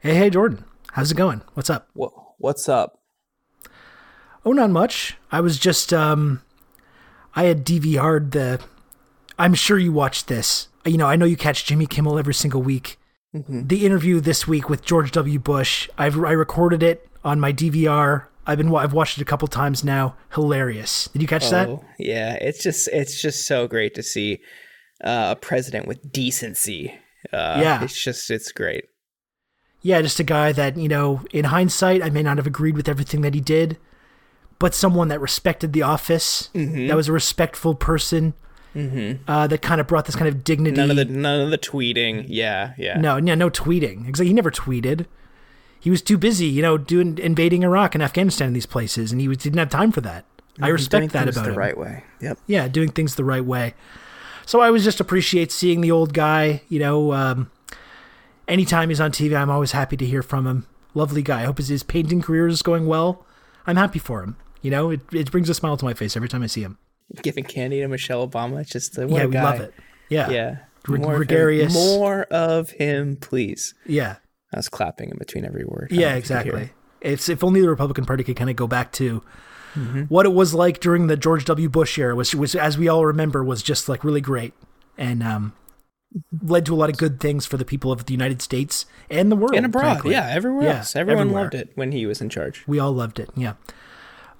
Hey, hey, Jordan. How's it going? What's up? What's up? Oh, not much. I was just, um, I had DVR'd the. I'm sure you watched this. You know, I know you catch Jimmy Kimmel every single week. Mm-hmm. The interview this week with George W. Bush. I've I recorded it on my DVR. I've been I've watched it a couple times now. Hilarious. Did you catch that? Oh, yeah, it's just it's just so great to see uh, a president with decency. Uh, Yeah. it's just it's great. Yeah, just a guy that, you know, in hindsight, I may not have agreed with everything that he did, but someone that respected the office, Mm-hmm. that was a respectful person, uh, that kind of brought this kind of dignity. None of the none of the tweeting. Yeah, yeah. no, no, no tweeting. Exactly. He never tweeted. He was too busy, you know, doing invading Iraq and Afghanistan and these places, and he was, didn't have time for that. I respect doing that things about the him. right way. Yep. yeah, doing things the right way. So I always just appreciate seeing the old guy. You know, um, anytime he's on TV, I'm always happy to hear from him. Lovely guy. I hope his, his painting career is going well. I'm happy for him. You know, it, it brings a smile to my face every time I see him. Giving candy to Michelle Obama. It's just uh, what yeah, we guy. love it. Yeah, Yeah. Gre- More of him- more of him, please. yeah, I was clapping in between every word. I don't know yeah. if you could hear. Exactly. It's if only the Republican Party could kind of go back to Mm-hmm. what it was like during the George W. Bush era, which was, as we all remember, was just like really great and um, led to a lot of good things for the people of the United States and the world. And abroad, frankly. yeah, everywhere Yeah, else. Everyone everywhere. loved it when he was in charge. We all loved it. Yeah.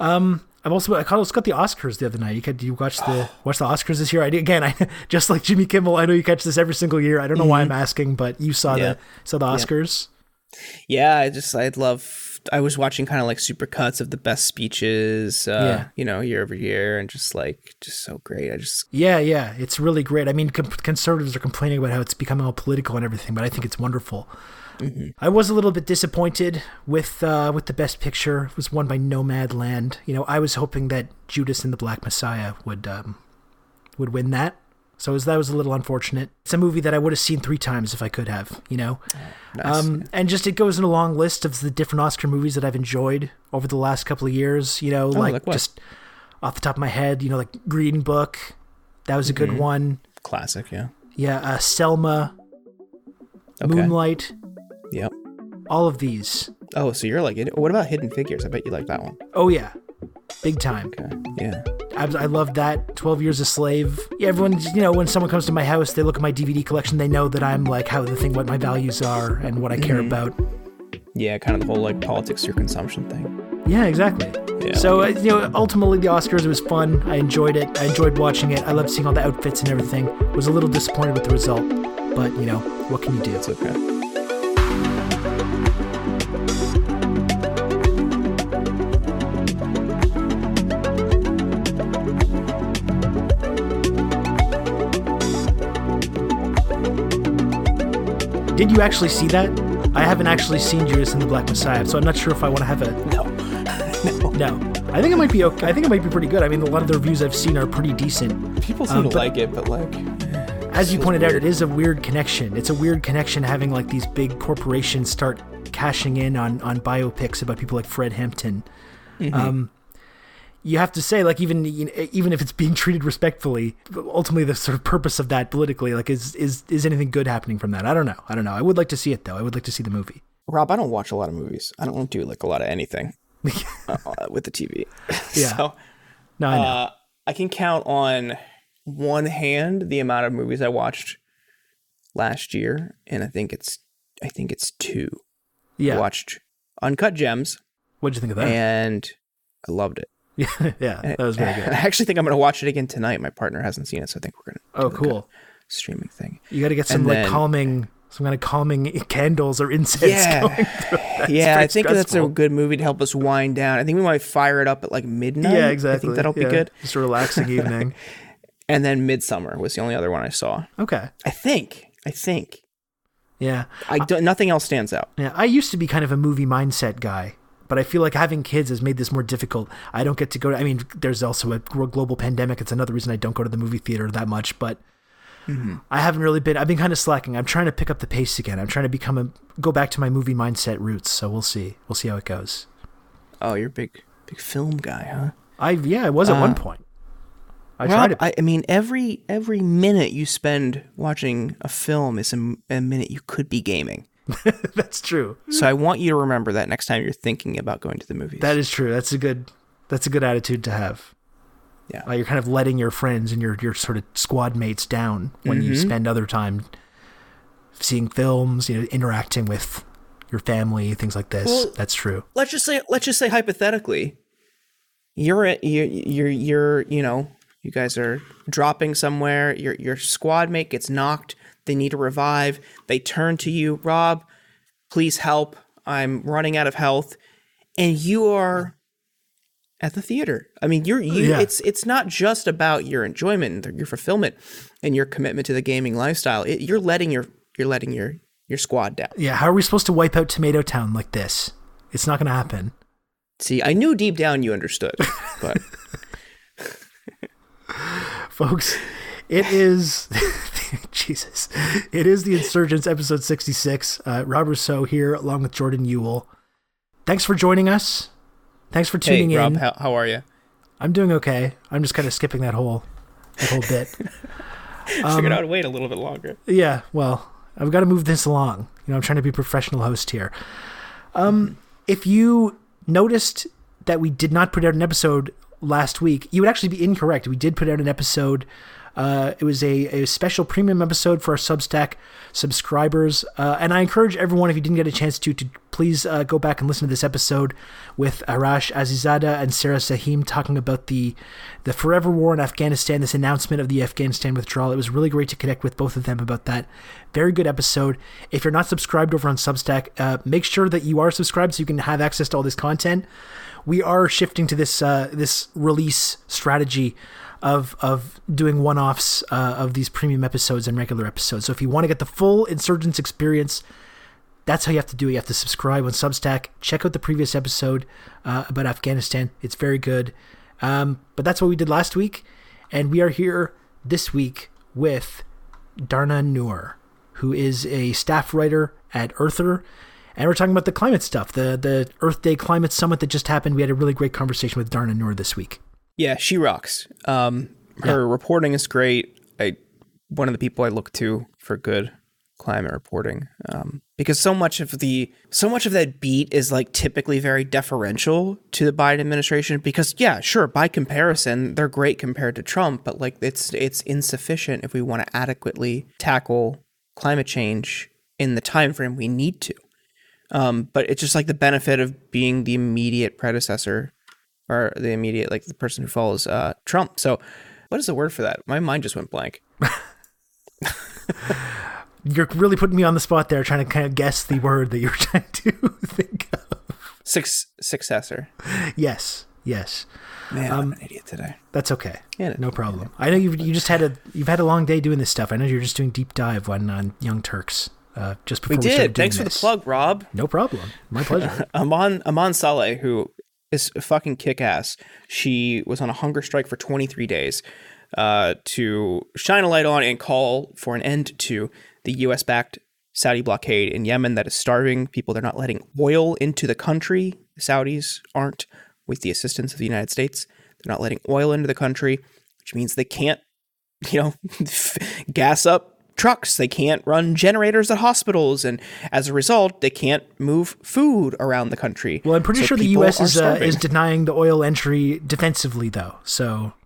Um, I've also I also got the Oscars the other night. You could you watch the watch the Oscars this year? I again. I just like Jimmy Kimmel. I know you catch this every single year. I don't know why I'm asking, but you saw Mm-hmm. Yeah. the saw the Oscars. Yeah, I just I'd love. I was watching kind of like super cuts of the best speeches, uh, Yeah. you know, year over year, and just like just so great. I just Yeah, yeah, it's really great. I mean, com- conservatives are complaining about how it's becoming all political and everything, but I think it's wonderful. I was a little bit disappointed with uh, with the best picture. It was won by Nomadland. You know, I was hoping that Judas and the Black Messiah would um, would win that. So was, that was a little unfortunate. It's a movie that I would have seen three times if I could have. You know, nice. um, and just it goes in a long list of the different Oscar movies that I've enjoyed over the last couple of years. You know, like, Oh, like what? just off the top of my head, you know, like Green Book, that was a Mm-hmm. good one. classic. Yeah. Yeah, uh, Selma, Okay. Moonlight, Yep. all of these. Oh, so you're like, what about Hidden Figures? I bet you like that one. Oh yeah, big time. Okay. Yeah. I, I love that. Twelve Years a Slave. Yeah, everyone, you know, when someone comes to my house, they look at my DVD collection. They know that I'm like how the thing, what my values are, and what I care Mm-hmm. about. Yeah, kind of the whole like politics through consumption thing. Yeah, exactly. Yeah. So uh, you know, ultimately the Oscars it was fun. I enjoyed it. I enjoyed watching it. I loved seeing all the outfits and everything. Was a little disappointed with the result, but you know, what can you do? It's okay. Did you actually see that? I haven't actually seen Judas and the Black Messiah, so I'm not sure if I want to have a No. no. no. I think it might be okay. I think it might be pretty good. I mean, a lot of the reviews I've seen are pretty decent. People seem Um, to like it, but like, As you pointed out, it is a weird connection. It's a weird connection having like these big corporations start cashing in on on biopics about people like Fred Hampton. Mm-hmm. Um, you have to say, like, even even if it's being treated respectfully, ultimately the sort of purpose of that politically, like, is is is anything good happening from that? I don't know. I don't know. I would like to see it though. I would like to see the movie. Rob, I don't watch a lot of movies. I don't do like a lot of anything uh, with the TV. Yeah. so No, I know. uh, I can count on one hand the amount of movies I watched last year, and I think it's I think it's two. yeah. I watched Uncut Gems, What'd you think of that? and I loved it. yeah, yeah, that was very good. I actually think I'm going to watch it again tonight. My partner hasn't seen it, so I think we're going to Oh, cool. streaming thing. You got to get some And like then- calming, some kind of calming candles or incense Yeah. going yeah, I think that's a good movie to help us wind down. I think we might fire it up at like midnight. Yeah, exactly. I think that'll be good. Just a relaxing evening. And then Midsummer was the only other one I saw. Okay. I think. I think. Yeah. I don't. Nothing else stands out. Yeah. I used to be kind of a movie mindset guy, but I feel like having kids has made this more difficult. I don't get to go to, I mean, there's also a global pandemic. It's another reason I don't go to the movie theater that much, but Mm-hmm. I haven't really been, I've been kind of slacking. I'm trying to pick up the pace again. I'm trying to become a, go back to my movie mindset roots. So we'll see. We'll see how it goes. Oh, you're a big, big film guy, huh? I, yeah, I was at one Uh, point. I Rob, tried to I, I mean, every every minute you spend watching a film is a, a minute you could be gaming. That's true. So I want you to remember that next time you're thinking about going to the movies. That is true. That's a good. That's a good attitude to have. Yeah. Uh, you're kind of letting your friends and your your sort of squad mates down when you Mhm. spend other time seeing films, you know, interacting with your family, things like this. Well- That's true. let's just say let's just say hypothetically you're at- you're you're, you're you know you guys are dropping somewhere your your squad mate gets knocked they need a revive they turn to you rob please help i'm running out of health and you are at the theater i mean you're you Yeah. it's it's not just about your enjoyment your fulfillment and your commitment to the gaming lifestyle it, you're letting your you're letting your your squad down Yeah. How are we supposed to wipe out Tomato Town like this? It's not going to happen. see i knew deep down you understood but folks. It is Jesus. It is the Insurgents, episode sixty-six. Uh, Rob Rousseau here, along with Jordan Uhl. Thanks for joining us. Thanks for hey tuning rob in. how, how are you I'm doing okay. I'm just kind of skipping that whole that whole bit. Um, figured I would wait a little bit longer. Yeah, well, I've got to move this along. You know, I'm trying to be a professional host here. Um, if you noticed that we did not put out an episode last week, you would actually be incorrect. We did put out an episode. Uh, it was a, a special premium episode for our Substack subscribers, uh, and I encourage everyone, if you didn't get a chance to, to please uh, go back and listen to this episode with Arash Azizada and Sarah Sahim talking about the the forever war in Afghanistan. This announcement of the Afghanistan withdrawal. It was really great to connect with both of them about that. Very good episode. If you're not subscribed over on Substack, uh, make sure that you are subscribed so you can have access to all this content. We are shifting to this uh, this release strategy of of doing one offs uh, of these premium episodes and regular episodes. So if you want to get the full Insurgents experience, that's how you have to do it. You have to subscribe on Substack. Check out the previous episode uh, about Afghanistan. It's very good. Um, but that's what we did last week, and we are here this week with Dharna Noor, who is a staff writer at Earther. And we're talking about the climate stuff, the the Earth Day Climate Summit that just happened. We had a really great conversation with Dharna Noor this week. Yeah, she rocks. Um, her reporting is great. I one of the people I look to for good climate reporting um, because so much of the so much of that beat is like typically very deferential to the Biden administration because yeah sure by comparison they're great compared to Trump but like it's it's insufficient if we want to adequately tackle climate change in the time frame we need to um, but it's just like the benefit of being the immediate predecessor or the immediate like the person who follows uh, Trump. So, what is the word for that? My mind just went blank. You're really putting me on the spot there, trying to kind of guess the word that you're trying to think of. Six successor. Yes, yes, Man, I'm an idiot today. that's okay. Yeah, No problem. I know you you just had a you've had a long day doing this stuff. I know you're just doing deep dive on on Young Turks. Uh, just before We we, did. Thanks for the plug, Rob. No problem. My pleasure. Iman Iman Saleh, who is a fucking kick ass. She was on a hunger strike for 23 days uh, to shine a light on and call for an end to the U.S. backed Saudi blockade in Yemen that is starving people. They're not letting oil into the country. The Saudis aren't, with the assistance of the United States. They're not letting oil into the country, which means they can't, you know, gas up trucks. They can't run generators at hospitals, and as a result, they can't move food around the country. Well, I'm pretty So sure the U.S. is uh, is denying the oil entry defensively, though. So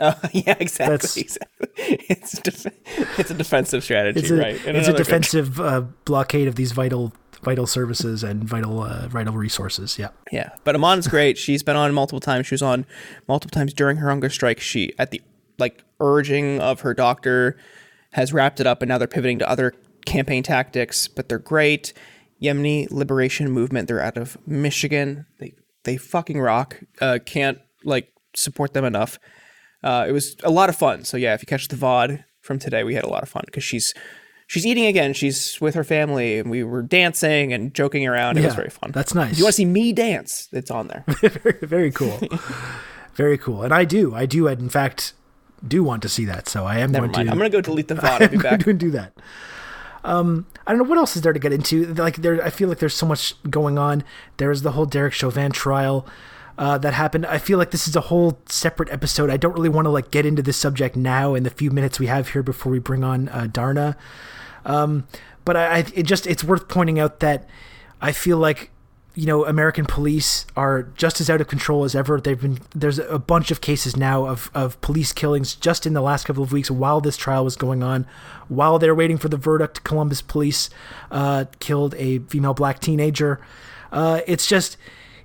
Uh, yeah, exactly. That's- exactly. It's a def- it's a defensive strategy, it's a right? in it's a defensive uh, blockade of these vital vital services and vital uh, vital resources. Yeah. Yeah, but Iman's great. She's been on multiple times. She was on multiple times during her hunger strike. She, at the like urging of her doctor, has wrapped it up, and now they're pivoting to other campaign tactics. But they're great. Yemeni Liberation Movement. They're out of Michigan. They they fucking rock. Uh, can't like support them enough. Uh, it was a lot of fun. So yeah, if you catch the VOD from today, we had a lot of fun because she's she's eating again. She's with her family, and we were dancing and joking around. It was very fun. That's nice. If you want to see me dance, it's on there. very, very cool. very cool. And I do. I do. And in fact, do want to see that. So I am Never going mind. to. I'm gonna go delete the VOD. I'll be I'm back. going to do that. Um, I don't know what else is there to get into. Like there, I feel like there's so much going on. There is the whole Derek Chauvin trial uh, that happened. I feel like this is a whole separate episode. I don't really want to like get into this subject now in the few minutes we have here before we bring on uh, Dharna. Um, but I, I it just it's worth pointing out that I feel like you know American police are just as out of control as ever. They've been there's a bunch of cases now of of police killings just in the last couple of weeks while this trial was going on, while they're waiting for the verdict. Columbus police uh, killed a female black teenager. Uh, it's just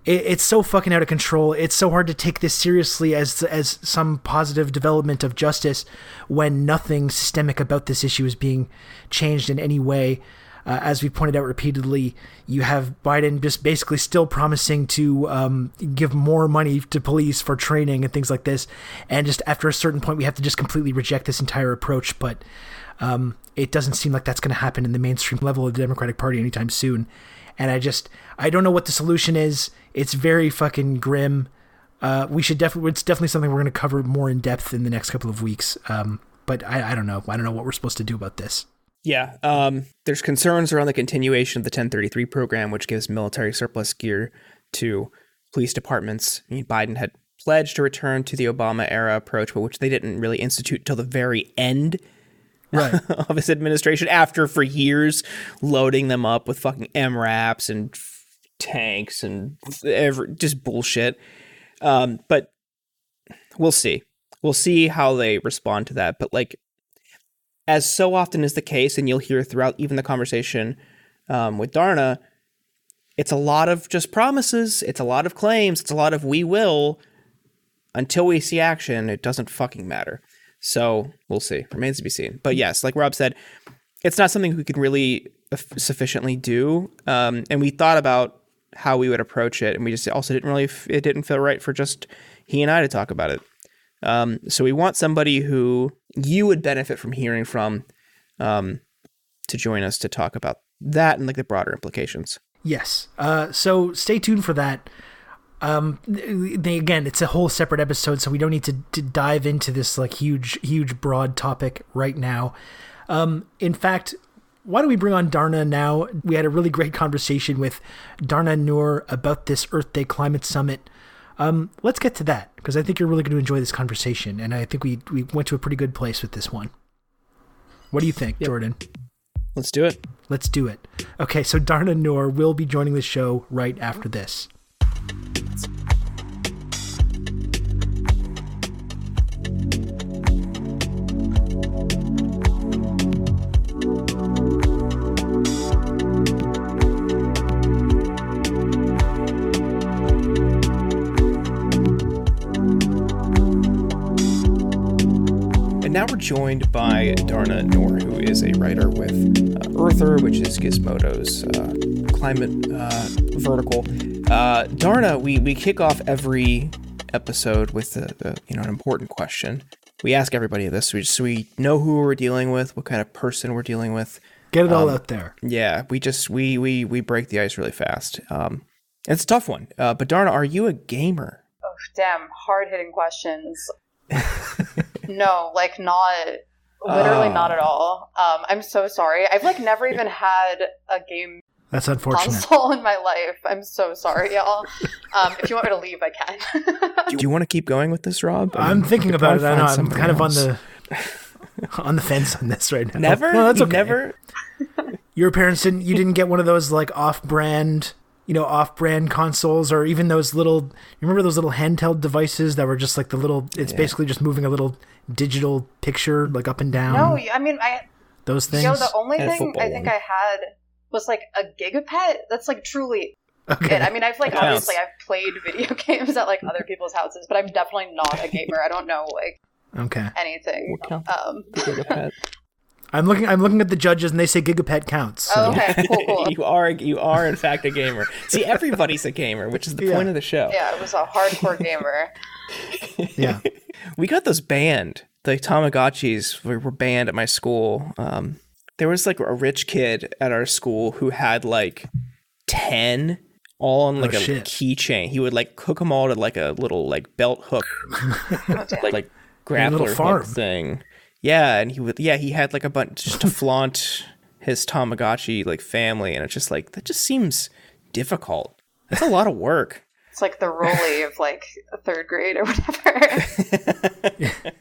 it, it's so fucking out of control. It's so hard to take this seriously as as some positive development of justice when nothing systemic about this issue is being changed in any way. Uh, as we pointed out repeatedly, you have Biden just basically still promising to um, give more money to police for training and things like this. And just after a certain point, we have to just completely reject this entire approach. But um, it doesn't seem like that's going to happen in the mainstream level of the Democratic Party anytime soon. And I just, I don't know what the solution is. It's very fucking grim. Uh, we should definitely, it's definitely something we're going to cover more in depth in the next couple of weeks. Um, but I, I don't know. I don't know what we're supposed to do about this. Yeah, um, there's concerns around the continuation of the 1033 program, which gives military surplus gear to police departments. I mean, Biden had pledged to return to the Obama era approach, but which they didn't really institute till the very end right. of his administration. After for years loading them up with fucking MRAPs and tanks and every, just bullshit. Um, but we'll see. We'll see how they respond to that. But like as so often is the case, and you'll hear throughout even the conversation um, with Dharna, it's a lot of just promises, it's a lot of claims, it's a lot of we will. Until we see action, it doesn't fucking matter. So we'll see. Remains to be seen. But yes, like Rob said, it's not something we can really sufficiently do. Um, and we thought about how we would approach it, and we just also didn't really. It didn't feel right for just he and I to talk about it. Um, so we want somebody who you would benefit from hearing from um, to join us to talk about that and like the broader implications. Yes. Uh, so stay tuned for that. Um, they, again, it's a whole separate episode, so we don't need to, to dive into this like huge, huge, broad topic right now. Um, in fact, why don't we bring on Dharna now? We had a really great conversation with Dharna Noor about this Earth Day Climate Summit. Um, let's get to that because I think you're really going to enjoy this conversation, and I think we we went to a pretty good place with this one. What do you think, yep. Jordan? Let's do it. Let's do it. Okay, so Dharna Noor will be joining the show right after this. Joined by Dharna Noor, who is a writer with uh, Earther, which is Gizmodo's uh, climate uh, vertical. Uh, Dharna, we, we kick off every episode with the, the, you know an important question. We ask everybody this so we, so we know who we're dealing with, what kind of person we're dealing with. Get it all um, out there. Yeah, we just we we we break the ice really fast. Um, it's a tough one. Uh, but Dharna, are you a gamer? Oh, damn, hard hitting questions. no, like not literally not at all. Um, I'm so sorry. I've like never even had a game that's unfortunate. Console in my life. I'm so sorry, y'all. Um, if you want me to leave, I can. Do you want to keep going with this, Rob? I am thinking about it. I know. I'm kind else. of on the on the fence on this right now. Never. No, that's okay. Never. Your parents didn't. You didn't get one of those like off-brand you know, off-brand consoles or even those little. You remember those little handheld devices that were just like the little. It's yeah. basically just moving a little digital picture like up and down. No, I mean I. Those things. You know, the only and thing I think one. I had was like a gigapet. That's like truly Okay. I mean, I've like obviously I've played video games at like other people's houses, but I'm definitely not a gamer. I don't know like okay anything. Um, I'm looking. I'm looking at the judges, and they say Gigapet counts. So. Oh, okay, cool, cool. you are. You are in fact a gamer. See, everybody's a gamer, which is the yeah. point of the show. Yeah, I was a hardcore gamer. yeah, we got those banned. The Tamagotchis were banned at my school. Um, there was like a rich kid at our school who had like ten all on like oh, a keychain. He would like hook them all to like a little like belt hook, like, like grappler hook thing. Yeah, and he would yeah, he had like a bunch just to flaunt his Tamagotchi like family and it's just like that just seems difficult. That's a lot of work. It's like the Rolly of like third grade or whatever.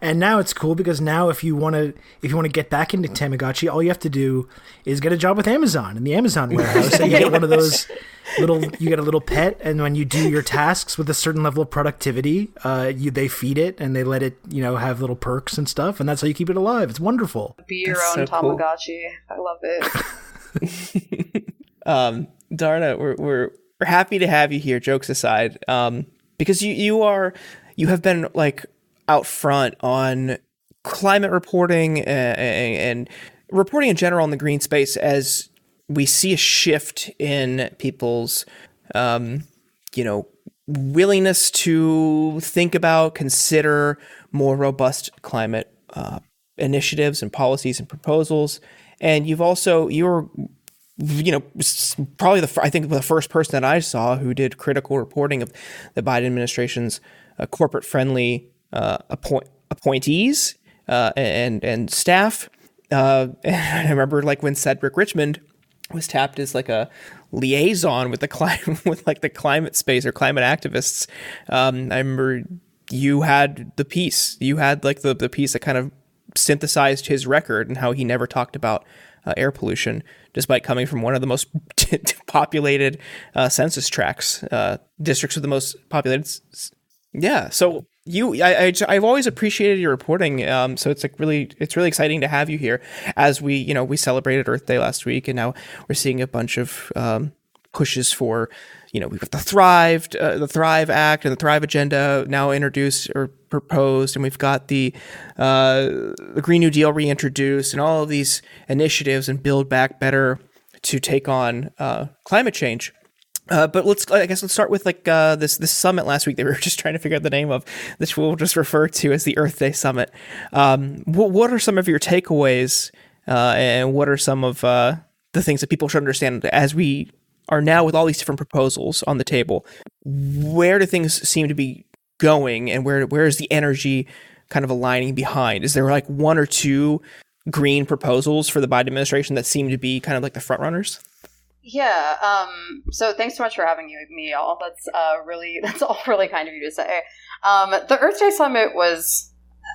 and now it's cool because now if you want to if you want to get back into Tamagotchi, all you have to do is get a job with Amazon in the Amazon warehouse. and you get one of those little you get a little pet, and when you do your tasks with a certain level of productivity, uh, you they feed it and they let it you know have little perks and stuff, and that's how you keep it alive. It's wonderful. Be your that's own so Tamagotchi. Cool. I love it. um, Dharna, we're we're we're happy to have you here. Jokes aside, um, because you you are you have been like out front on climate reporting and, and reporting in general in the green space as we see a shift in people's um, you know willingness to think about consider more robust climate uh, initiatives and policies and proposals and you've also you're you know probably the I think the first person that I saw who did critical reporting of the Biden administration's uh, corporate friendly uh, appoint, appointees uh, and and staff. Uh, and I remember like when Cedric Richmond was tapped as like a liaison with the climate with like the climate space or climate activists. Um, I remember you had the piece. You had like the the piece that kind of synthesized his record and how he never talked about uh, air pollution, despite coming from one of the most populated uh, census tracts, uh, districts with the most populated. Yeah, so you I, I have always appreciated your reporting um, so it's like really it's really exciting to have you here as we you know we celebrated earth day last week and now we're seeing a bunch of um, pushes for you know we've got the thrive uh, the thrive act and the thrive agenda now introduced or proposed and we've got the uh, the green new deal reintroduced and all of these initiatives and build back better to take on uh, climate change uh, but let's, I guess, let's start with like uh, this this summit last week that we were just trying to figure out the name of, which we'll just refer to as the Earth Day Summit. Um, what, what are some of your takeaways, uh, and what are some of uh, the things that people should understand as we are now with all these different proposals on the table? Where do things seem to be going, and where where is the energy kind of aligning behind? Is there like one or two green proposals for the Biden administration that seem to be kind of like the front runners? Yeah. Um, so thanks so much for having you, me, y'all. That's uh, really that's all really kind of you to say. Um, the Earth Day Summit was,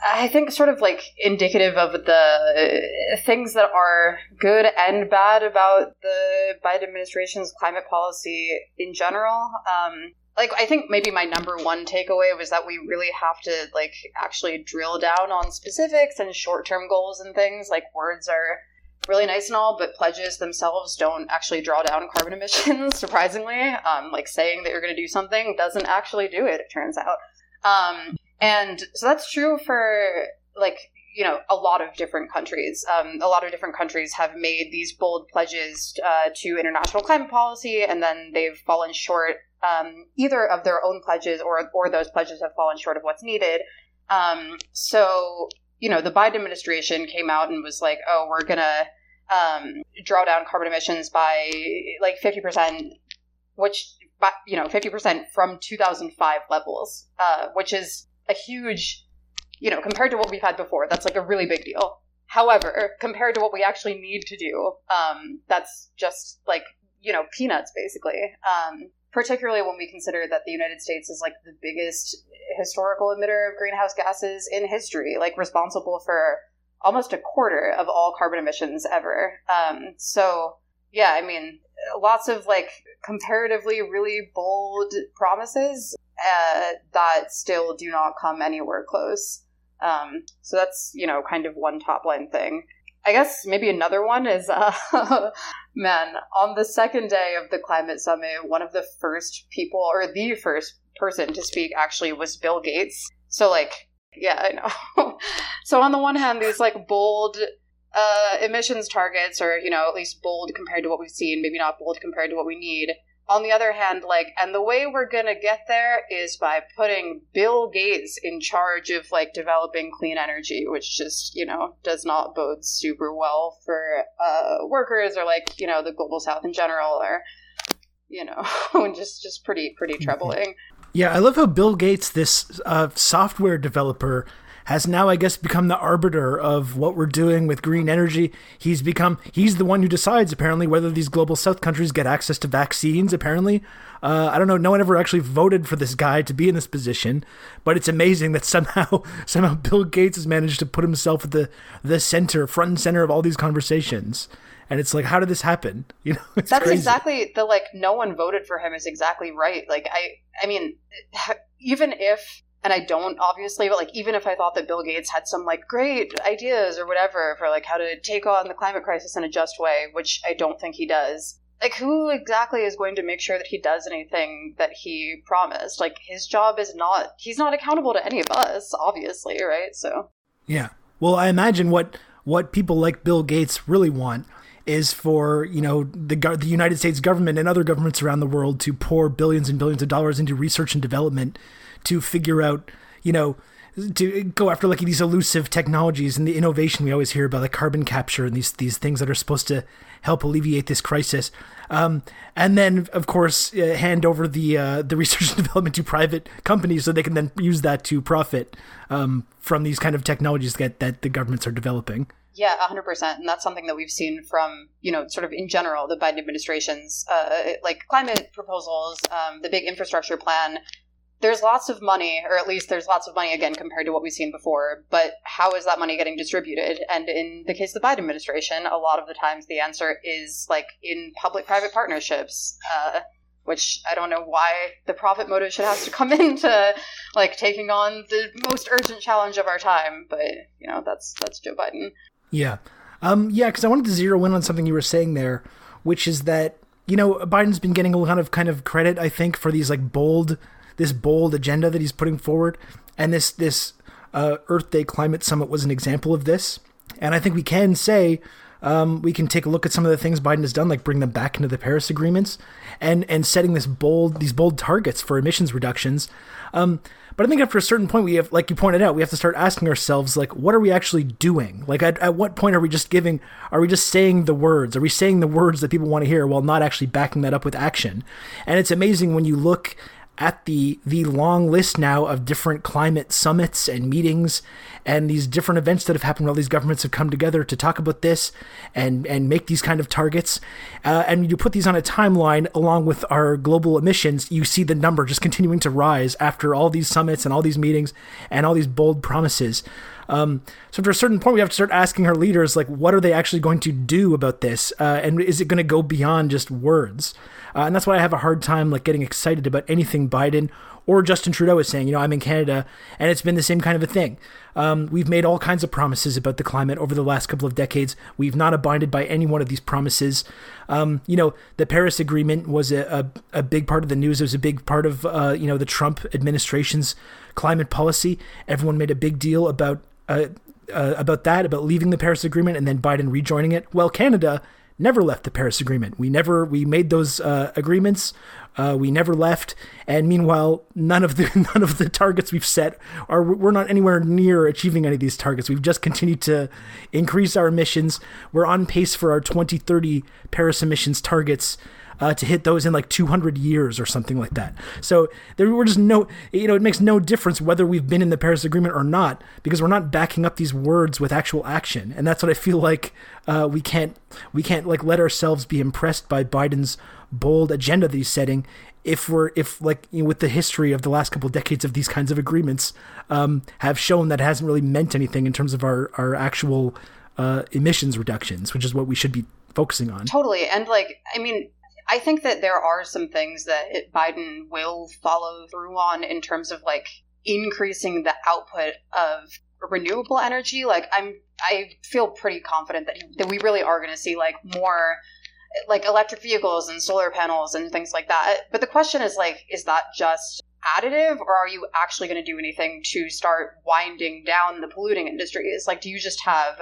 I think, sort of like indicative of the things that are good and bad about the Biden administration's climate policy in general. Um, like I think maybe my number one takeaway was that we really have to like actually drill down on specifics and short term goals and things. Like words are really nice and all, but pledges themselves don't actually draw down carbon emissions, surprisingly. Um, like saying that you're going to do something doesn't actually do it, it turns out. Um, and so that's true for like, you know, a lot of different countries. Um, a lot of different countries have made these bold pledges uh, to international climate policy, and then they've fallen short um, either of their own pledges or, or those pledges have fallen short of what's needed. Um, so you know, the Biden administration came out and was like, oh, we're to um, draw down carbon emissions by like 50%, which, you know, 50% from 2005 levels, uh, which is a huge, you know, compared to what we've had before, that's like a really big deal. However, compared to what we actually need to do, um, that's just like, you know, peanuts basically. Um, particularly when we consider that the United States is like the biggest historical emitter of greenhouse gases in history, like responsible for almost a quarter of all carbon emissions ever. Um, so, yeah, I mean, lots of like comparatively really bold promises uh, that still do not come anywhere close. Um, so that's, you know, kind of one top line thing. I guess maybe another one is, uh, man, on the second day of the climate summit, one of the first people, or the first person to speak actually was Bill Gates. So, like, yeah, I know. so, on the one hand, these like bold uh, emissions targets or you know, at least bold compared to what we've seen, maybe not bold compared to what we need on the other hand, like, and the way we're gonna get there is by putting Bill Gates in charge of like developing clean energy, which just you know does not bode super well for uh, workers or like you know the global south in general, or you know, just just pretty pretty troubling. Yeah, I love how Bill Gates, this uh, software developer, has now, I guess, become the arbiter of what we're doing with green energy. He's become, he's the one who decides, apparently, whether these global south countries get access to vaccines, apparently. Uh, I don't know. No one ever actually voted for this guy to be in this position, but it's amazing that somehow, somehow Bill Gates has managed to put himself at the, the center, front and center of all these conversations and it's like how did this happen you know that's crazy. exactly the like no one voted for him is exactly right like i i mean even if and I don't obviously, but like even if I thought that Bill Gates had some like great ideas or whatever for like how to take on the climate crisis in a just way, which I don't think he does. Like who exactly is going to make sure that he does anything that he promised? Like his job is not he's not accountable to any of us, obviously, right? So Yeah. Well, I imagine what what people like Bill Gates really want is for you know the the United States government and other governments around the world to pour billions and billions of dollars into research and development to figure out, you know, to go after like these elusive technologies and the innovation we always hear about, like carbon capture and these these things that are supposed to help alleviate this crisis. Um, and then, of course, uh, hand over the uh, the research and development to private companies so they can then use that to profit um, from these kind of technologies that that the governments are developing. Yeah, 100%. And that's something that we've seen from, you know, sort of in general, the Biden administration's, uh, like climate proposals, um, the big infrastructure plan, there's lots of money, or at least there's lots of money again compared to what we've seen before. But how is that money getting distributed? And in the case of the Biden administration, a lot of the times the answer is like in public private partnerships. Uh, which I don't know why the profit motive should have to come into like taking on the most urgent challenge of our time, but you know that's that's Joe Biden. Yeah, um, yeah, because I wanted to zero in on something you were saying there, which is that you know Biden's been getting a lot of kind of credit, I think, for these like bold this bold agenda that he's putting forward, and this this uh, Earth Day Climate Summit was an example of this. And I think we can say um, we can take a look at some of the things Biden has done, like bring them back into the Paris agreements, and and setting this bold these bold targets for emissions reductions. Um, but I think after a certain point, we have, like you pointed out, we have to start asking ourselves, like, what are we actually doing? Like, at, at what point are we just giving? Are we just saying the words? Are we saying the words that people want to hear while not actually backing that up with action? And it's amazing when you look at the the long list now of different climate summits and meetings and these different events that have happened where all these governments have come together to talk about this and and make these kind of targets. Uh, and you put these on a timeline along with our global emissions you see the number just continuing to rise after all these summits and all these meetings and all these bold promises um, so after a certain point, we have to start asking our leaders, like, what are they actually going to do about this? Uh, and is it going to go beyond just words? Uh, and that's why I have a hard time like getting excited about anything Biden or Justin Trudeau is saying. You know, I'm in Canada, and it's been the same kind of a thing. Um, we've made all kinds of promises about the climate over the last couple of decades. We've not abided by any one of these promises. Um, you know, the Paris Agreement was a, a, a, big part of the news. It was a big part of uh, you know the Trump administration's climate policy. Everyone made a big deal about. Uh, uh, about that, about leaving the Paris Agreement and then Biden rejoining it. Well, Canada never left the Paris Agreement. We never we made those uh, agreements. Uh, we never left, and meanwhile, none of the none of the targets we've set are we're not anywhere near achieving any of these targets. We've just continued to increase our emissions. We're on pace for our 2030 Paris emissions targets uh, to hit those in like 200 years or something like that. So there were just no, you know, it makes no difference whether we've been in the Paris Agreement or not because we're not backing up these words with actual action, and that's what I feel like uh, we can't we can't like let ourselves be impressed by Biden's bold agenda that he's setting if we're if like you know, with the history of the last couple decades of these kinds of agreements um, have shown that it hasn't really meant anything in terms of our our actual uh, emissions reductions, which is what we should be focusing on. Totally, and like I mean, I think that there are some things that it, Biden will follow through on in terms of like increasing the output of renewable energy. Like I'm, I feel pretty confident that that we really are going to see like more like electric vehicles and solar panels and things like that. But the question is like, is that just additive or are you actually going to do anything to start winding down the polluting industries? Like, do you just have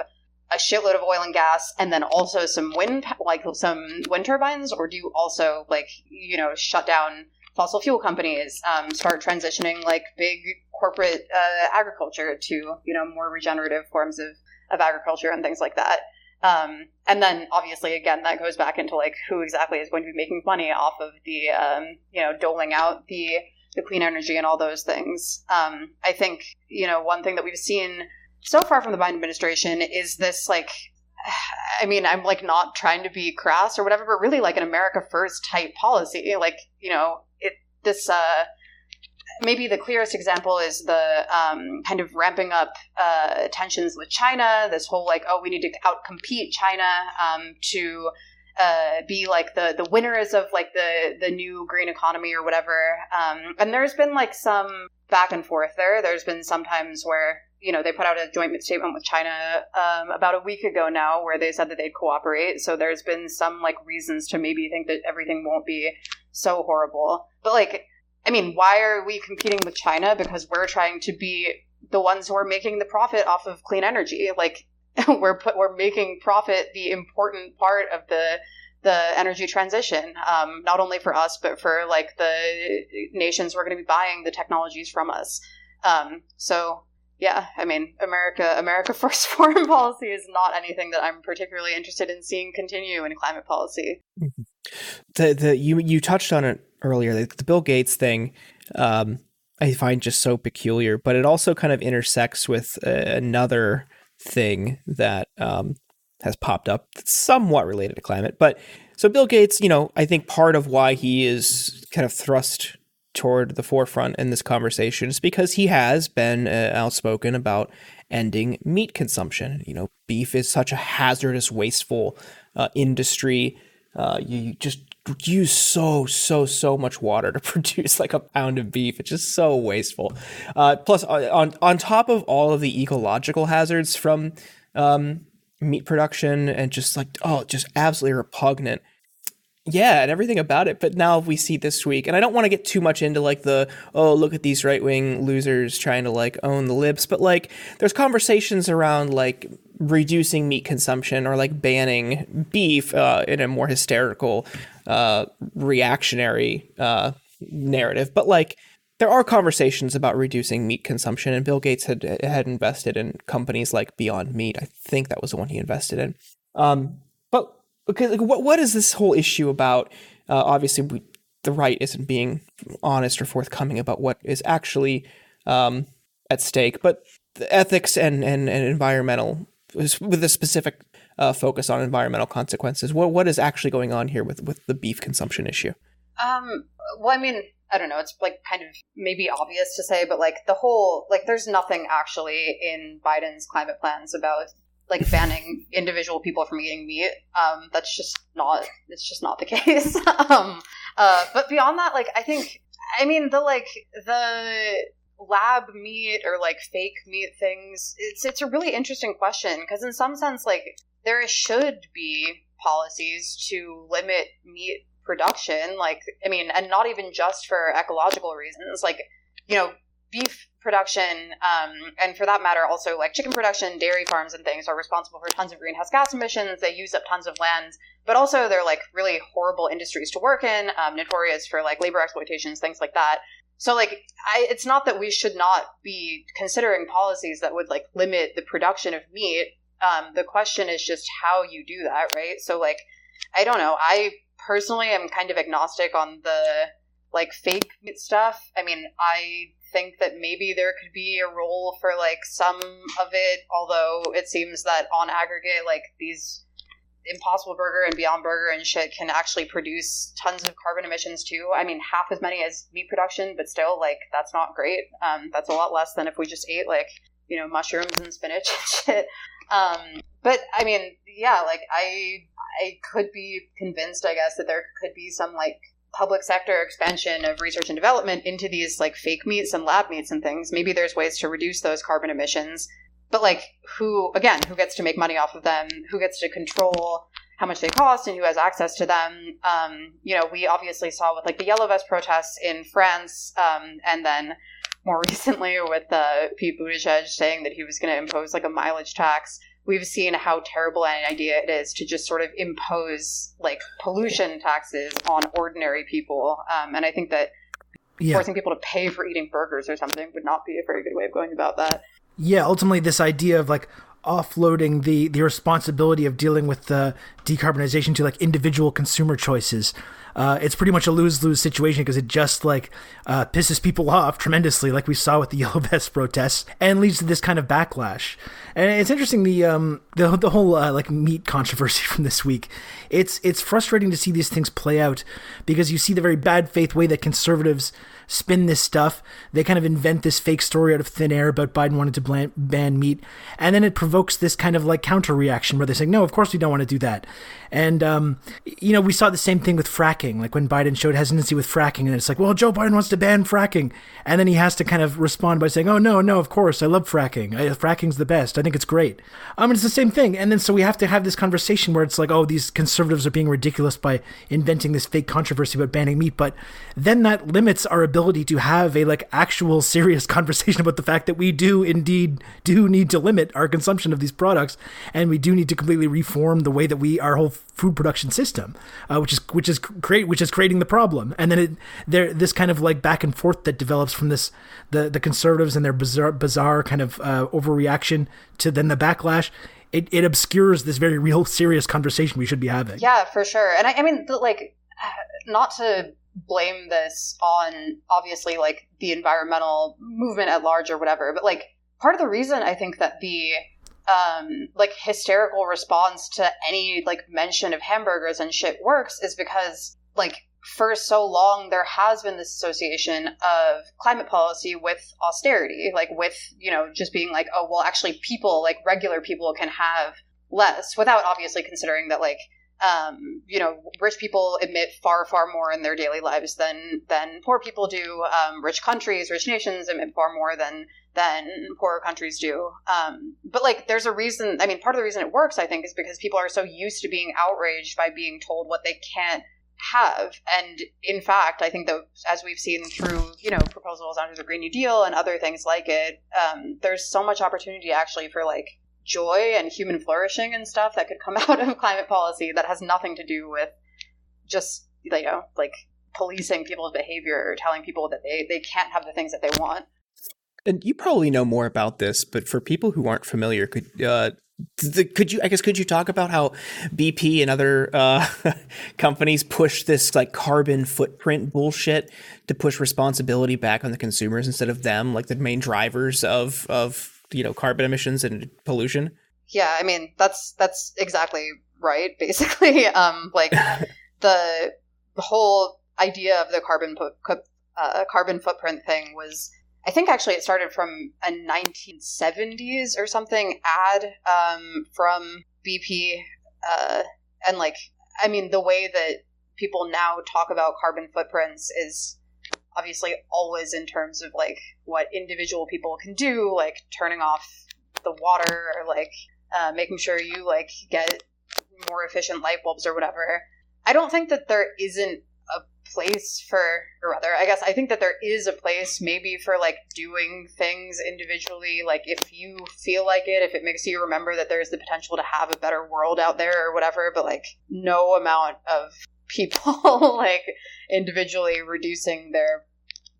a shitload of oil and gas and then also some wind like some wind turbines or do you also like you know shut down fossil fuel companies um, start transitioning like big corporate uh, agriculture to you know more regenerative forms of, of agriculture and things like that um, and then obviously again that goes back into like who exactly is going to be making money off of the um, you know doling out the the clean energy and all those things. Um, I think you know one thing that we've seen so far from the Biden administration is this like I mean, I'm like not trying to be crass or whatever, but really like an America First type policy. Like, you know, it this uh maybe the clearest example is the um, kind of ramping up uh, tensions with China. This whole like, oh, we need to outcompete China um, to uh, be like the the winners of like the the new green economy or whatever. Um, and there's been like some back and forth there. There's been some times where you know, they put out a joint statement with China um, about a week ago now where they said that they'd cooperate. So there's been some like reasons to maybe think that everything won't be so horrible. But like, I mean, why are we competing with China? Because we're trying to be the ones who are making the profit off of clean energy. Like we're put, we're making profit the important part of the the energy transition, um, not only for us but for like the nations who are going to be buying the technologies from us. Um, so yeah, I mean, America, America first foreign policy is not anything that I'm particularly interested in seeing continue in climate policy. Mm-hmm. The the you you touched on it earlier, the, the Bill Gates thing. Um, I find just so peculiar, but it also kind of intersects with uh, another thing that um, has popped up that's somewhat related to climate. But so Bill Gates, you know, I think part of why he is kind of thrust toward the forefront in this conversation is because he has been uh, outspoken about ending meat consumption. You know, beef is such a hazardous, wasteful uh, industry. Uh, you, you just use so so so much water to produce like a pound of beef. It's just so wasteful. Uh, plus, uh, on on top of all of the ecological hazards from um, meat production and just like oh, just absolutely repugnant yeah, and everything about it. But now we see this week, and I don't want to get too much into like the oh look at these right wing losers trying to like own the libs, but like there's conversations around like reducing meat consumption or like banning beef uh, in a more hysterical, uh, reactionary uh, narrative. But like there are conversations about reducing meat consumption, and Bill Gates had had invested in companies like Beyond Meat. I think that was the one he invested in. Um, because like, what what is this whole issue about? Uh, obviously, we, the right isn't being honest or forthcoming about what is actually um, at stake, but ethics and and, and environmental with a specific uh, focus on environmental consequences. What what is actually going on here with with the beef consumption issue? Um. Well, I mean, I don't know. It's like kind of maybe obvious to say, but like the whole like there's nothing actually in Biden's climate plans about like banning individual people from eating meat. Um, that's just not. It's just not the case. um, uh, but beyond that, like I think, I mean, the like the lab meat or like fake meat things. It's it's a really interesting question because in some sense, like there should be policies to limit meat production. Like I mean, and not even just for ecological reasons. Like you know, beef production, um, and for that matter, also like chicken production, dairy farms, and things are responsible for tons of greenhouse gas emissions. They use up tons of land, but also they're like really horrible industries to work in, um, notorious for like labor exploitations, things like that. So like, I, it's not that we should not be considering policies that would like limit the production of meat. Um, the question is just how you do that, right? So like, I don't know. I personally am kind of agnostic on the like fake stuff. I mean, I think that maybe there could be a role for like some of it, although it seems that on aggregate, like these Impossible Burger and Beyond Burger and shit can actually produce tons of carbon emissions too. I mean, half as many as meat production, but still, like that's not great. Um, that's a lot less than if we just ate like you know mushrooms and spinach and shit. Um, but I mean, yeah, like I I could be convinced, I guess, that there could be some like public sector expansion of research and development into these like fake meats and lab meats and things, maybe there's ways to reduce those carbon emissions. But like who again, who gets to make money off of them? Who gets to control how much they cost and who has access to them? Um, you know, we obviously saw with like the yellow vest protests in France, um, and then more recently with uh, Pete Buttigieg saying that he was going to impose like a mileage tax we've seen how terrible an idea it is to just sort of impose like pollution taxes on ordinary people. Um, and I think that yeah. forcing people to pay for eating burgers or something would not be a very good way of going about that. Yeah, ultimately, this idea of like offloading the the responsibility of dealing with the decarbonization to like individual consumer choices. Uh, it's pretty much a lose lose situation because it just like uh, pisses people off tremendously, like we saw with the yellow vest protests, and leads to this kind of backlash. And it's interesting the um the the whole uh, like meat controversy from this week. It's it's frustrating to see these things play out because you see the very bad faith way that conservatives spin this stuff. They kind of invent this fake story out of thin air about Biden wanted to ban meat, and then it provokes this kind of like counter reaction where they're saying, "No, of course we don't want to do that." And um, you know, we saw the same thing with fracking, like when Biden showed hesitancy with fracking, and it's like, "Well, Joe Biden wants to ban fracking," and then he has to kind of respond by saying, "Oh no, no, of course I love fracking. I, fracking's the best. I think it's great." Um, it's the same thing, and then so we have to have this conversation where it's like, "Oh, these conservatives are being ridiculous by inventing this fake controversy about banning meat," but then that limits our ability to have a like actual serious conversation about the fact that we do indeed do need to limit our consumption of these products and we do need to completely reform the way that we our whole food production system uh, which is which is great which is creating the problem. And then it there this kind of like back and forth that develops from this the the conservatives and their bizarre bizarre kind of uh, overreaction to then the backlash it, it obscures this very real serious conversation we should be having. Yeah for sure. And i, I mean like not to blame this on obviously like the environmental movement at large or whatever, but like part of the reason I think that the um like hysterical response to any like mention of hamburgers and shit works is because like for so long there has been this association of climate policy with austerity like with you know just being like oh well actually people like regular people can have less without obviously considering that like um, you know, rich people emit far, far more in their daily lives than than poor people do. Um, rich countries, rich nations emit far more than than poorer countries do. Um, but like, there's a reason. I mean, part of the reason it works, I think, is because people are so used to being outraged by being told what they can't have. And in fact, I think that as we've seen through, you know, proposals under the Green New Deal and other things like it, um, there's so much opportunity actually for like joy and human flourishing and stuff that could come out of climate policy that has nothing to do with just you know like policing people's behavior or telling people that they, they can't have the things that they want and you probably know more about this but for people who aren't familiar could uh, the, could you i guess could you talk about how bp and other uh, companies push this like carbon footprint bullshit to push responsibility back on the consumers instead of them like the main drivers of of you know carbon emissions and pollution? Yeah i mean that's that's exactly right basically. Um like the the whole idea of the carbon uh, carbon footprint thing was I think actually it started from a 1970s or something ad um, from BP, uh, and like I mean the way that people now talk about carbon footprints is obviously always in terms of like what individual people can do, like turning off the water or like uh, making sure you like get more efficient light bulbs or whatever. I don't think that there isn't place for, or rather, I guess I think that there is a place maybe for like doing things individually. Like if you feel like it, if it makes you remember that there's the potential to have a better world out there or whatever, but like no amount of people like individually reducing their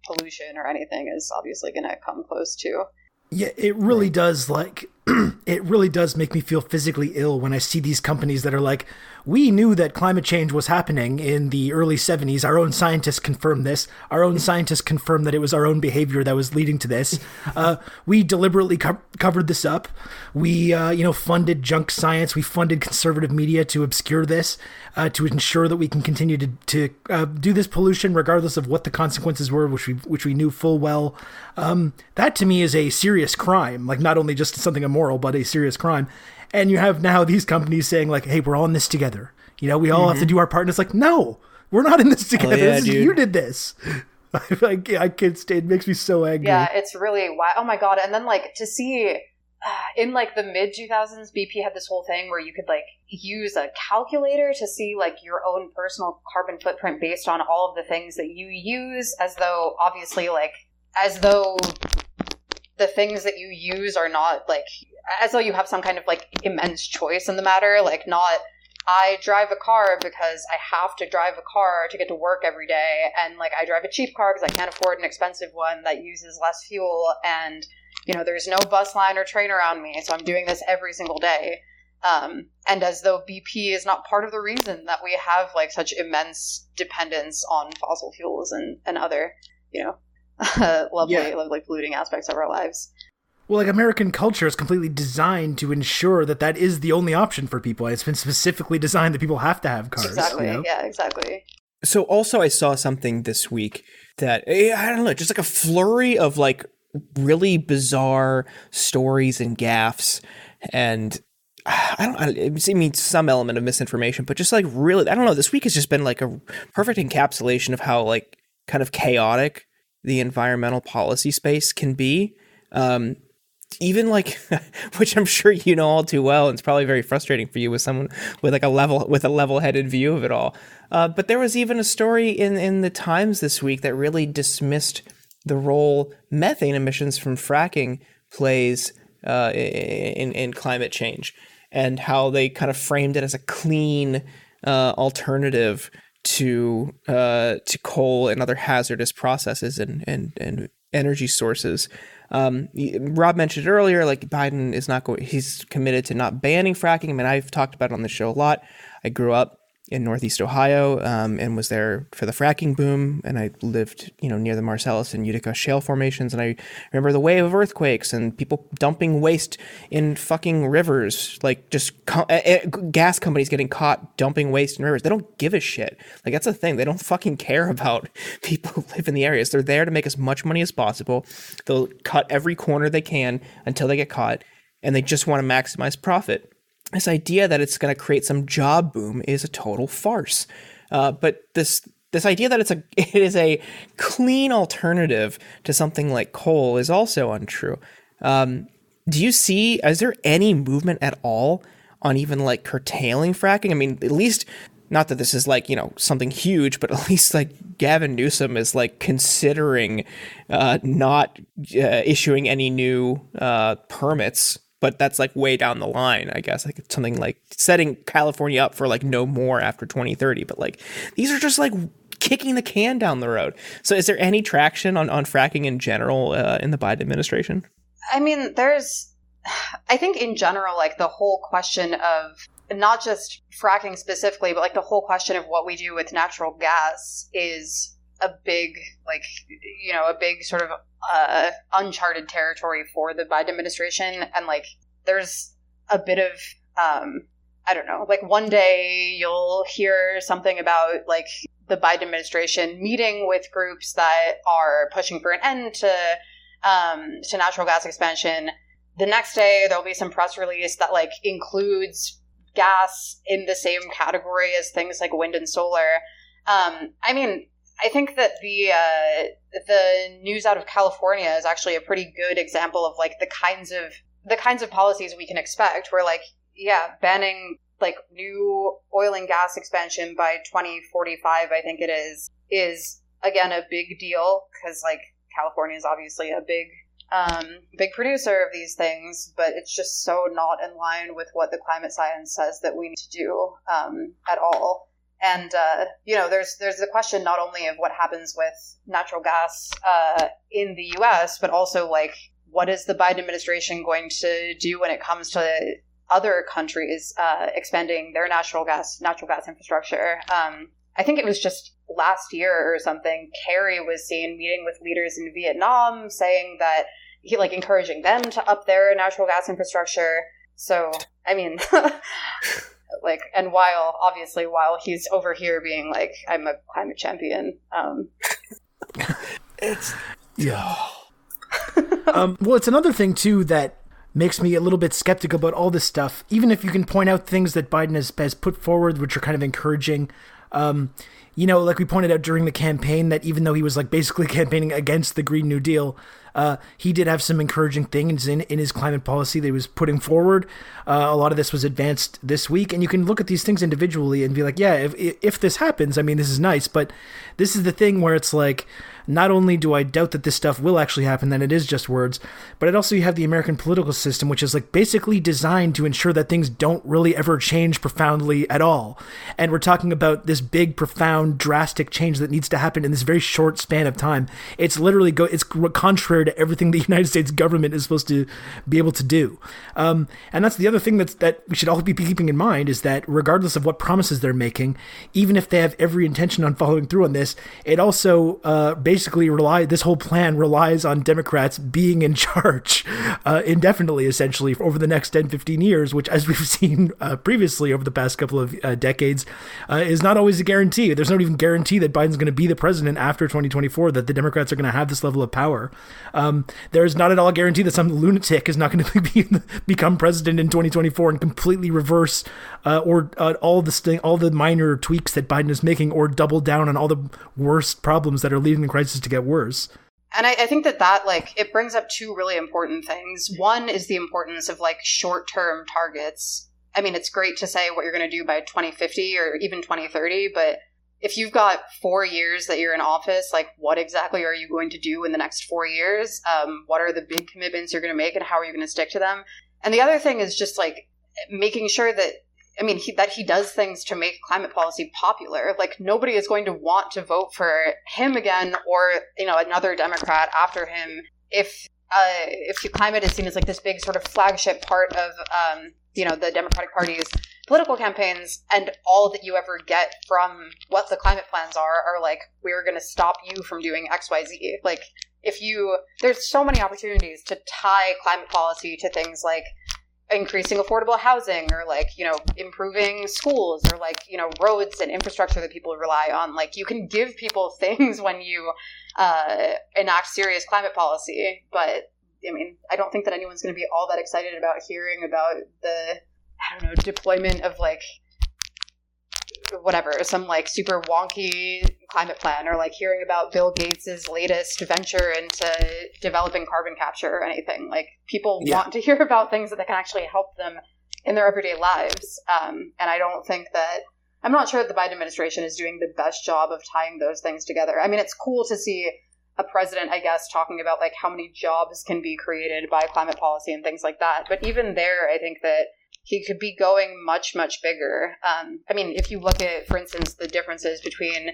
pollution or anything is obviously going to come close to. Yeah, it really does like it really does make me feel physically ill when I see these companies that are like, we knew that climate change was happening in the early 70s. Our own scientists confirmed this. Our own scientists confirmed that it was our own behavior that was leading to this. Uh, we deliberately co- covered this up. We, uh, you know, funded junk science. We funded conservative media to obscure this, uh, to ensure that we can continue to, to uh, do this pollution regardless of what the consequences were, which we which we knew full well. Um, that to me is a serious crime. Like not only just something immoral, but a serious crime. And you have now these companies saying like, "Hey, we're all in this together. You know, we all mm-hmm. have to mm-hmm. do our part." And it's like, no, we're not in this together. Yeah, this is, you did this. I, I can't stay. It makes me so angry. Yeah, it's really wow. Oh my god! And then like to see uh, in like the mid 2000s, BP had this whole thing where you could like use a calculator to see like your own personal carbon footprint based on all of the things that you use, as though obviously like as though the things that you use are not like as though you have some kind of like immense choice in the matter like not i drive a car because i have to drive a car to get to work every day and like i drive a cheap car because i can't afford an expensive one that uses less fuel and you know there's no bus line or train around me so i'm doing this every single day. Um, and as though BP is not part of the reason that we have like such immense dependence on fossil fuels and, and other, you know, lovely, yeah. lovely polluting aspects of our lives. Well, like American culture is completely designed to ensure that that is the only option for people. It's been specifically designed that people have to have cars. Exactly. You know? Yeah. Exactly. So also, I saw something this week that eh, I don't know, just like a flurry of like really bizarre stories and gaffs, and I don't. I mean, see me some element of misinformation, but just like really, I don't know. This week has just been like a perfect encapsulation of how like kind of chaotic the environmental policy space can be. Um, even like which i'm sure you know all too well and it's probably very frustrating for you with someone with like a level with a level-headed view of it all uh, but there was even a story in in the times this week that really dismissed the role methane emissions from fracking plays uh, in in climate change and how they kind of framed it as a clean uh, alternative to uh, to coal and other hazardous processes and and, and energy sources um, Rob mentioned earlier, like Biden is not going, he's committed to not banning fracking. I mean, I've talked about it on the show a lot. I grew up in Northeast Ohio um, and was there for the fracking boom. And I lived, you know, near the Marcellus and Utica shale formations. And I remember the wave of earthquakes and people dumping waste in fucking rivers, like just co- uh, gas companies getting caught dumping waste in rivers. They don't give a shit. Like that's the thing. They don't fucking care about people who live in the areas. They're there to make as much money as possible. They'll cut every corner they can until they get caught. And they just want to maximize profit this idea that it's going to create some job boom is a total farce. Uh, but this this idea that it's a it is a clean alternative to something like coal is also untrue. Um, do you see? Is there any movement at all on even like curtailing fracking? I mean, at least not that this is like you know something huge, but at least like Gavin Newsom is like considering uh, not uh, issuing any new uh, permits but that's like way down the line, I guess. Like something like setting California up for like no more after 2030. But like these are just like kicking the can down the road. So is there any traction on, on fracking in general uh, in the Biden administration? I mean, there's, I think in general, like the whole question of not just fracking specifically, but like the whole question of what we do with natural gas is a big, like, you know, a big sort of uh, uncharted territory for the Biden administration, and like there's a bit of um, I don't know, like one day you'll hear something about like the Biden administration meeting with groups that are pushing for an end to um, to natural gas expansion. The next day there'll be some press release that like includes gas in the same category as things like wind and solar. Um, I mean, I think that the uh, the news out of California is actually a pretty good example of like the kinds of the kinds of policies we can expect. Where like yeah, banning like new oil and gas expansion by 2045, I think it is, is again a big deal because like California is obviously a big um, big producer of these things, but it's just so not in line with what the climate science says that we need to do um, at all. And uh, you know, there's there's the question not only of what happens with natural gas uh, in the U.S., but also like what is the Biden administration going to do when it comes to other countries uh, expanding their natural gas natural gas infrastructure? Um, I think it was just last year or something. Kerry was seen meeting with leaders in Vietnam, saying that he like encouraging them to up their natural gas infrastructure. So, I mean, like and while obviously while he's over here being like i'm a climate champion um. It's yeah. Um well it's another thing too that makes me a little bit skeptical about all this stuff. Even if you can point out things that biden has, has put forward which are kind of encouraging um you know like we pointed out during the campaign that even though he was like basically campaigning against the green new deal uh, he did have some encouraging things in, in his climate policy that he was putting forward. Uh, a lot of this was advanced this week, and you can look at these things individually and be like, yeah, if if this happens, I mean, this is nice. But this is the thing where it's like, not only do I doubt that this stuff will actually happen, that it is just words, but it also you have the American political system, which is like basically designed to ensure that things don't really ever change profoundly at all. And we're talking about this big, profound, drastic change that needs to happen in this very short span of time. It's literally go. It's contrary to everything the United States government is supposed to be able to do. Um, and that's the other thing that's that we should all be keeping in mind is that regardless of what promises they're making, even if they have every intention on following through on this, it also uh, basically rely this whole plan relies on Democrats being in charge uh, indefinitely, essentially over the next 10, 15 years, which, as we've seen uh, previously over the past couple of uh, decades, uh, is not always a guarantee. There's not even guarantee that Biden's going to be the president after 2024. That the Democrats are going to have this level of power. Um, there's not at all a guarantee that some lunatic is not going to be, become president in 2024 and completely reverse uh, or all the st- all the minor tweaks that Biden is making, or double down on all the worst problems that are leading the crisis to get worse. And I, I, think that that like it brings up two really important things. One is the importance of like short term targets. I mean, it's great to say what you're going to do by 2050 or even 2030, but if you've got four years that you're in office, like what exactly are you going to do in the next four years? Um, what are the big commitments you're going to make, and how are you going to stick to them? And the other thing is just like making sure that I mean, he, that he does things to make climate policy popular. Like nobody is going to want to vote for him again or you know another Democrat after him if uh, if climate is seen as like this big sort of flagship part of um, you know the Democratic Party's political campaigns, and all that you ever get from what the climate plans are are like we're going to stop you from doing X Y Z. Like if you there's so many opportunities to tie climate policy to things like increasing affordable housing or like you know improving schools or like you know roads and infrastructure that people rely on. Like you can give people things when you uh, enact serious climate policy but i mean i don't think that anyone's going to be all that excited about hearing about the i don't know deployment of like whatever some like super wonky climate plan or like hearing about bill gates's latest venture into developing carbon capture or anything like people yeah. want to hear about things that they can actually help them in their everyday lives um, and i don't think that i'm not sure that the biden administration is doing the best job of tying those things together i mean it's cool to see a president i guess talking about like how many jobs can be created by climate policy and things like that but even there i think that he could be going much much bigger. Um, I mean, if you look at, for instance, the differences between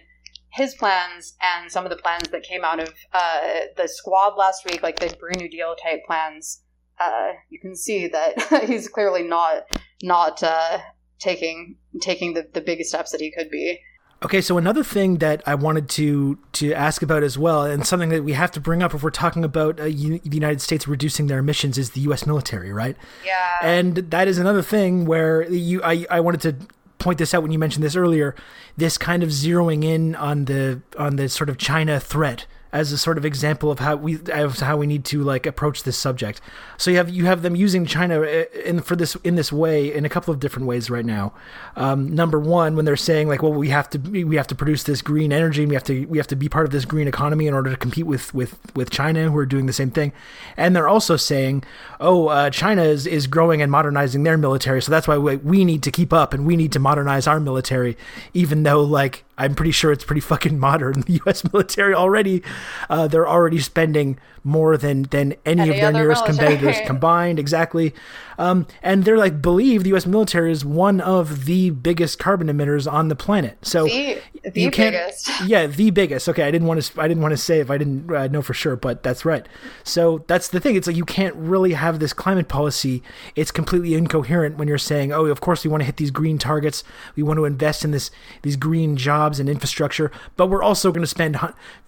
his plans and some of the plans that came out of uh, the squad last week, like the Green New Deal type plans, uh, you can see that he's clearly not not uh, taking taking the, the biggest steps that he could be. Okay, so another thing that I wanted to to ask about as well, and something that we have to bring up if we're talking about uh, the United States reducing their emissions, is the U.S. military, right? Yeah. And that is another thing where you I, I wanted to point this out when you mentioned this earlier. This kind of zeroing in on the on the sort of China threat as a sort of example of how we of how we need to like approach this subject. So you have you have them using China uh, in for this in this way in a couple of different ways right now. Um, number one, when they're saying like, well, we have to we have to produce this green energy and we have to we have to be part of this green economy in order to compete with with with China who are doing the same thing, and they're also saying, oh, uh, China is is growing and modernizing their military, so that's why we, we need to keep up and we need to modernize our military, even though like I'm pretty sure it's pretty fucking modern. The U.S. military already, uh, they're already spending more than than any, any of their nearest military. competitors combined. Exactly, um, and they're like believe the U.S. military is one of the biggest carbon emitters on the planet. So the, the you can't, biggest. Yeah, the biggest. Okay, I didn't want to. I didn't want to say if I didn't uh, know for sure, but that's right. So that's the thing. It's like you can't really have this climate policy. It's completely incoherent when you're saying, "Oh, of course we want to hit these green targets. We want to invest in this these green jobs and infrastructure, but we're also going to spend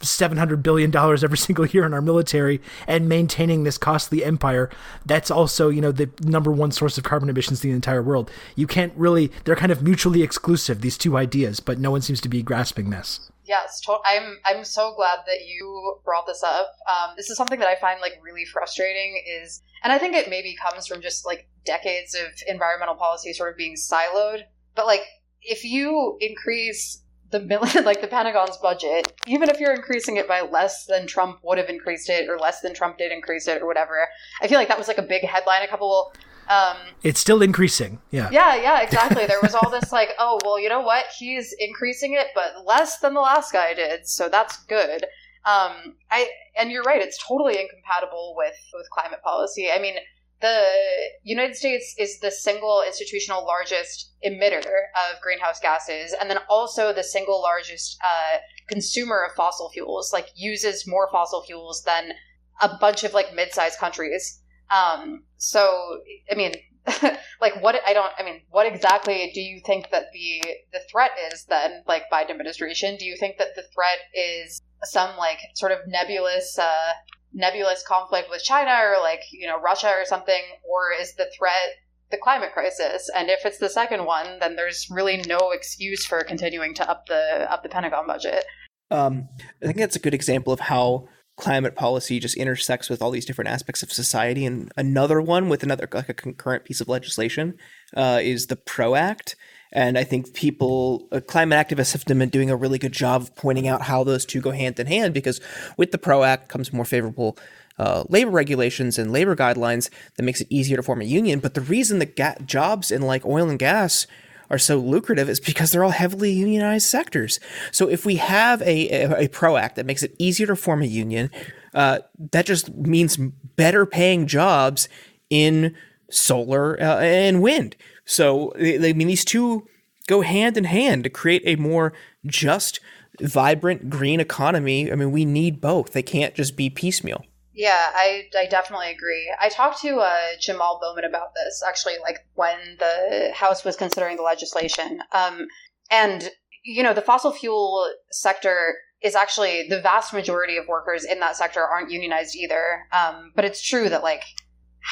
seven hundred billion dollars every single year on our military and maintaining this costly empire. That's also you know the number one source of carbon emissions in the entire world. You can't really. They're kind of mutually exclusive these two ideas, but no one seems to be grasping this. Yes, to- I'm. I'm so glad that you brought this up. Um, this is something that I find like really frustrating. Is and I think it maybe comes from just like decades of environmental policy sort of being siloed. But like, if you increase the like the Pentagon's budget, even if you're increasing it by less than Trump would have increased it, or less than Trump did increase it, or whatever, I feel like that was like a big headline a couple um, it's still increasing. Yeah. Yeah, yeah, exactly. There was all this like, oh, well, you know what? He's increasing it, but less than the last guy did, so that's good. Um, I and you're right; it's totally incompatible with with climate policy. I mean, the United States is the single institutional largest emitter of greenhouse gases, and then also the single largest uh, consumer of fossil fuels. Like uses more fossil fuels than a bunch of like mid-sized countries. Um, so, I mean, like what I don't I mean what exactly do you think that the the threat is then like Biden administration do you think that the threat is some like sort of nebulous uh nebulous conflict with China or like you know Russia or something or is the threat the climate crisis and if it's the second one then there's really no excuse for continuing to up the up the Pentagon budget um I think that's a good example of how climate policy just intersects with all these different aspects of society. And another one with another like a concurrent piece of legislation uh, is the PRO Act. And I think people, uh, climate activists have been doing a really good job of pointing out how those two go hand in hand because with the PRO Act comes more favorable uh, labor regulations and labor guidelines that makes it easier to form a union. But the reason that ga- jobs in like oil and gas are so lucrative is because they're all heavily unionized sectors. So if we have a, a, a PRO Act that makes it easier to form a union, uh, that just means better paying jobs in solar uh, and wind. So I mean, these two go hand in hand to create a more just, vibrant green economy. I mean, we need both. They can't just be piecemeal. Yeah, I, I definitely agree. I talked to uh, Jamal Bowman about this actually, like when the House was considering the legislation. Um, and, you know, the fossil fuel sector is actually the vast majority of workers in that sector aren't unionized either. Um, but it's true that, like,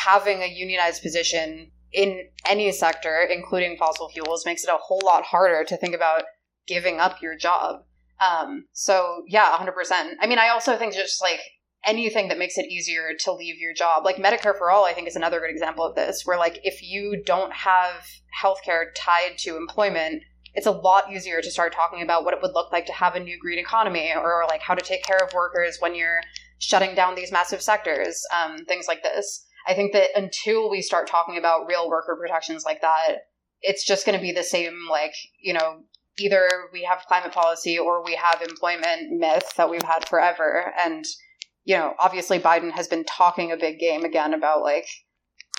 having a unionized position in any sector, including fossil fuels, makes it a whole lot harder to think about giving up your job. Um, so, yeah, 100%. I mean, I also think just like anything that makes it easier to leave your job. Like Medicare for All, I think is another good example of this, where like if you don't have healthcare tied to employment, it's a lot easier to start talking about what it would look like to have a new green economy or like how to take care of workers when you're shutting down these massive sectors, um, things like this. I think that until we start talking about real worker protections like that, it's just going to be the same, like, you know, either we have climate policy or we have employment myth that we've had forever. And you know, obviously Biden has been talking a big game again about like,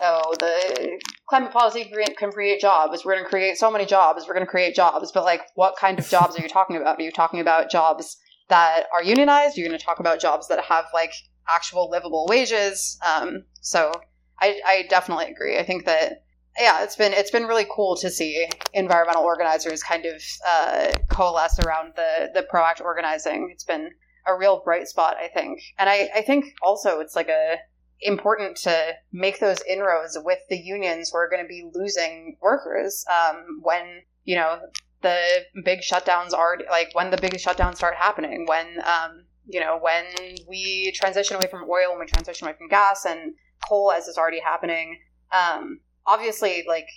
oh, the climate policy can create jobs. We're going to create so many jobs. We're going to create jobs. But like, what kind of jobs are you talking about? Are you talking about jobs that are unionized? Are you going to talk about jobs that have like actual livable wages? Um, so I, I definitely agree. I think that yeah, it's been it's been really cool to see environmental organizers kind of uh, coalesce around the the PRO Act organizing. It's been a real bright spot, I think. And I, I think also it's like a important to make those inroads with the unions who are going to be losing workers um, when you know the big shutdowns are like when the big shutdowns start happening when um, you know when we transition away from oil and we transition away from gas and coal as is already happening um, obviously like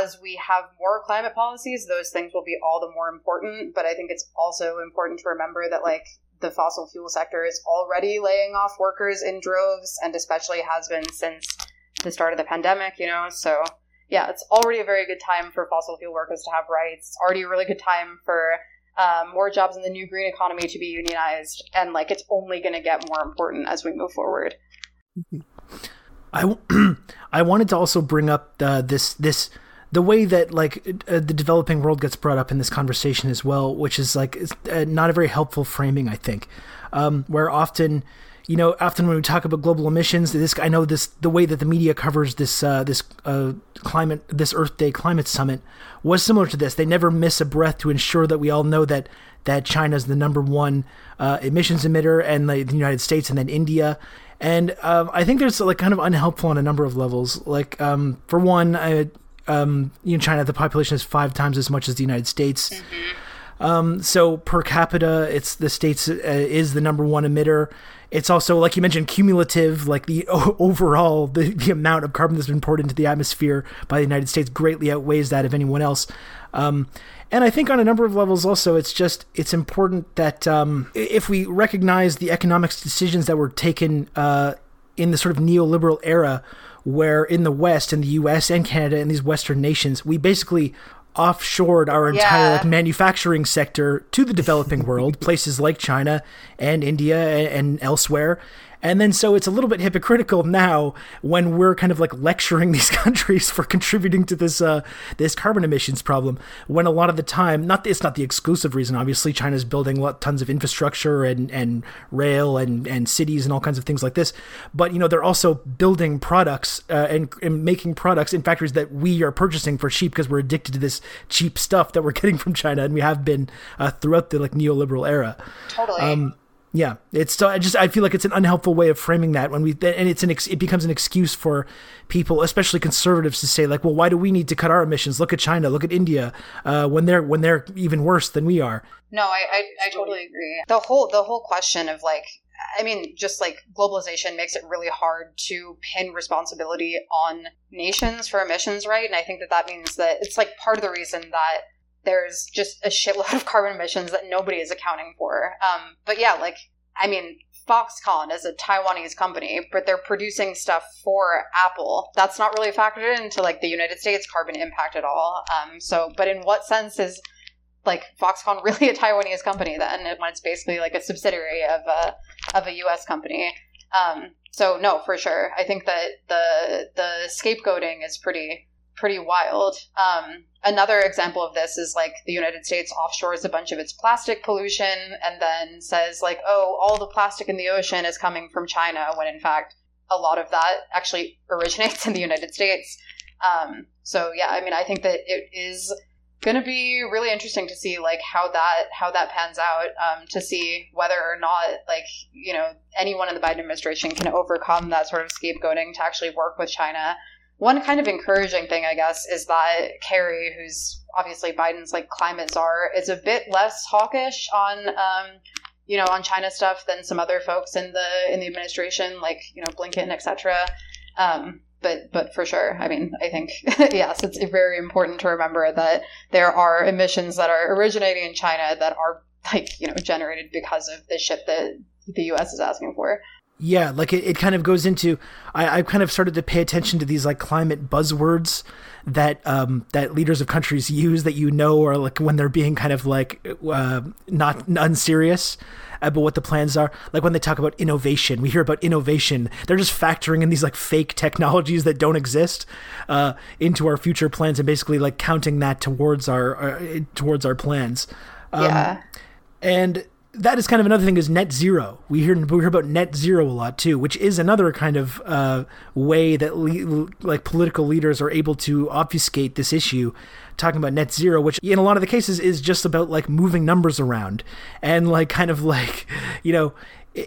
as we have more climate policies those things will be all the more important but i think it's also important to remember that like the fossil fuel sector is already laying off workers in droves and especially has been since the start of the pandemic, you know. So, yeah, it's already a very good time for fossil fuel workers to have rights. It's already a really good time for um, more jobs in the new green economy to be unionized. And, like, it's only going to get more important as we move forward. I, I wanted to also bring up uh, this this the way that like uh, the developing world gets brought up in this conversation as well, which is like uh, not a very helpful framing, I think, um, where often. You know, often when we talk about global emissions, this I know this the way that the media covers this uh, this uh, climate this Earth Day climate summit was similar to this. They never miss a breath to ensure that we all know that that China is the number one uh, emissions emitter, and the, the United States, and then India, and um, I think there's like kind of unhelpful on a number of levels. Like um, for one, I, um, in China, the population is five times as much as the United States. Mm-hmm. Um, so per capita, it's the states uh, is the number one emitter. It's also, like you mentioned, cumulative. Like the o- overall, the, the amount of carbon that's been poured into the atmosphere by the United States greatly outweighs that of anyone else. Um, and I think on a number of levels, also, it's just it's important that um, if we recognize the economic decisions that were taken uh, in the sort of neoliberal era where in the West, in the US and Canada and these Western nations, we basically offshored our entire Yeah. like, manufacturing sector to the developing world, places like China and India and, and elsewhere. And then so it's a little bit hypocritical now when we're kind of like lecturing these countries for contributing to this uh, this carbon emissions problem. When a lot of the time, not it's not the exclusive reason. Obviously, China's building lot, tons of infrastructure and and rail and and cities and all kinds of things like this. But you know they're also building products uh, and, and making products in factories that we are purchasing for cheap because we're addicted to this cheap stuff that we're getting from China, and we have been uh, throughout the like neoliberal era. Totally. Um, yeah, it's. I just I feel like it's an unhelpful way of framing that when we and it's an ex, it becomes an excuse for people, especially conservatives, to say like, well, why do we need to cut our emissions? Look at China, look at India, uh, when they're when they're even worse than we are. No, I, I, I totally agree. The whole the whole question of like I mean, just like globalization makes it really hard to pin responsibility on nations for emissions, right? And I think that that means that it's like part of the reason that there's just a shitload of carbon emissions that nobody is accounting for. Um, but yeah, like I mean, Foxconn is a Taiwanese company, but they're producing stuff for Apple. That's not really factored into like the United States carbon impact at all. Um, so, but in what sense is like Foxconn really a Taiwanese company then when it's basically like a subsidiary of a of a U.S. company? Um, so no, for sure. I think that the the scapegoating is pretty pretty wild. Um, another example of this is like the United States offshores a bunch of its plastic pollution and then says like, oh, all the plastic in the ocean is coming from China, when in fact a lot of that actually originates in the United States. Um, so yeah, I mean, I think that it is going to be really interesting to see like how that how that pans out um, to see whether or not like you know anyone in the Biden administration can overcome that sort of scapegoating to actually work with China. One kind of encouraging thing, I guess, is that Kerry, who's obviously Biden's like climate czar, is a bit less hawkish on um, you know on China stuff than some other folks in the in the administration, like you know Blinken, etc. Um, but but for sure, I mean, I think yes, it's very important to remember that there are emissions that are originating in China that are like you know generated because of the shit that the U.S. is asking for. Yeah, like it, it kind of goes into I, I've kind of started to pay attention to these like climate buzzwords that um, that leaders of countries use that you know are like when they're being kind of like uh, not unserious about what the plans are. Like when they talk about innovation, we hear about innovation. They're just factoring in these like fake technologies that don't exist uh, into our future plans and basically like counting that towards our, our towards our plans. Um, yeah, and that is kind of another thing is net zero. We hear we hear about net zero a lot too, which is another kind of uh, way that le- like political leaders are able to obfuscate this issue, talking about net zero, which in a lot of the cases is just about like moving numbers around and like kind of like you know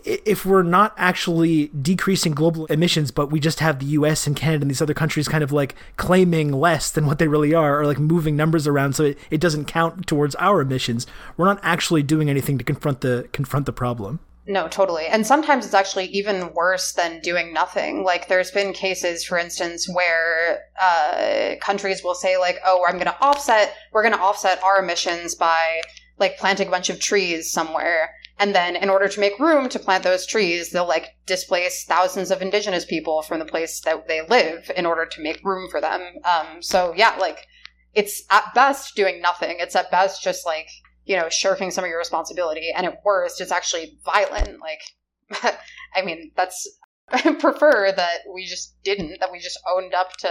if we're not actually decreasing global emissions, but we just have the US and Canada and these other countries kind of like claiming less than what they really are, or like moving numbers around so it, it doesn't count towards our emissions, we're not actually doing anything to confront the confront the problem. No, totally. And sometimes it's actually even worse than doing nothing. Like there's been cases, for instance, where uh, countries will say like, "Oh, I'm going to offset. We're going to offset our emissions by like planting a bunch of trees somewhere." And then, in order to make room to plant those trees, they'll like displace thousands of indigenous people from the place that they live in order to make room for them. Um, so yeah, like it's at best doing nothing. It's at best just like you know shirking some of your responsibility, and at worst, it's actually violent. Like, I mean, that's I prefer that we just didn't. That we just owned up to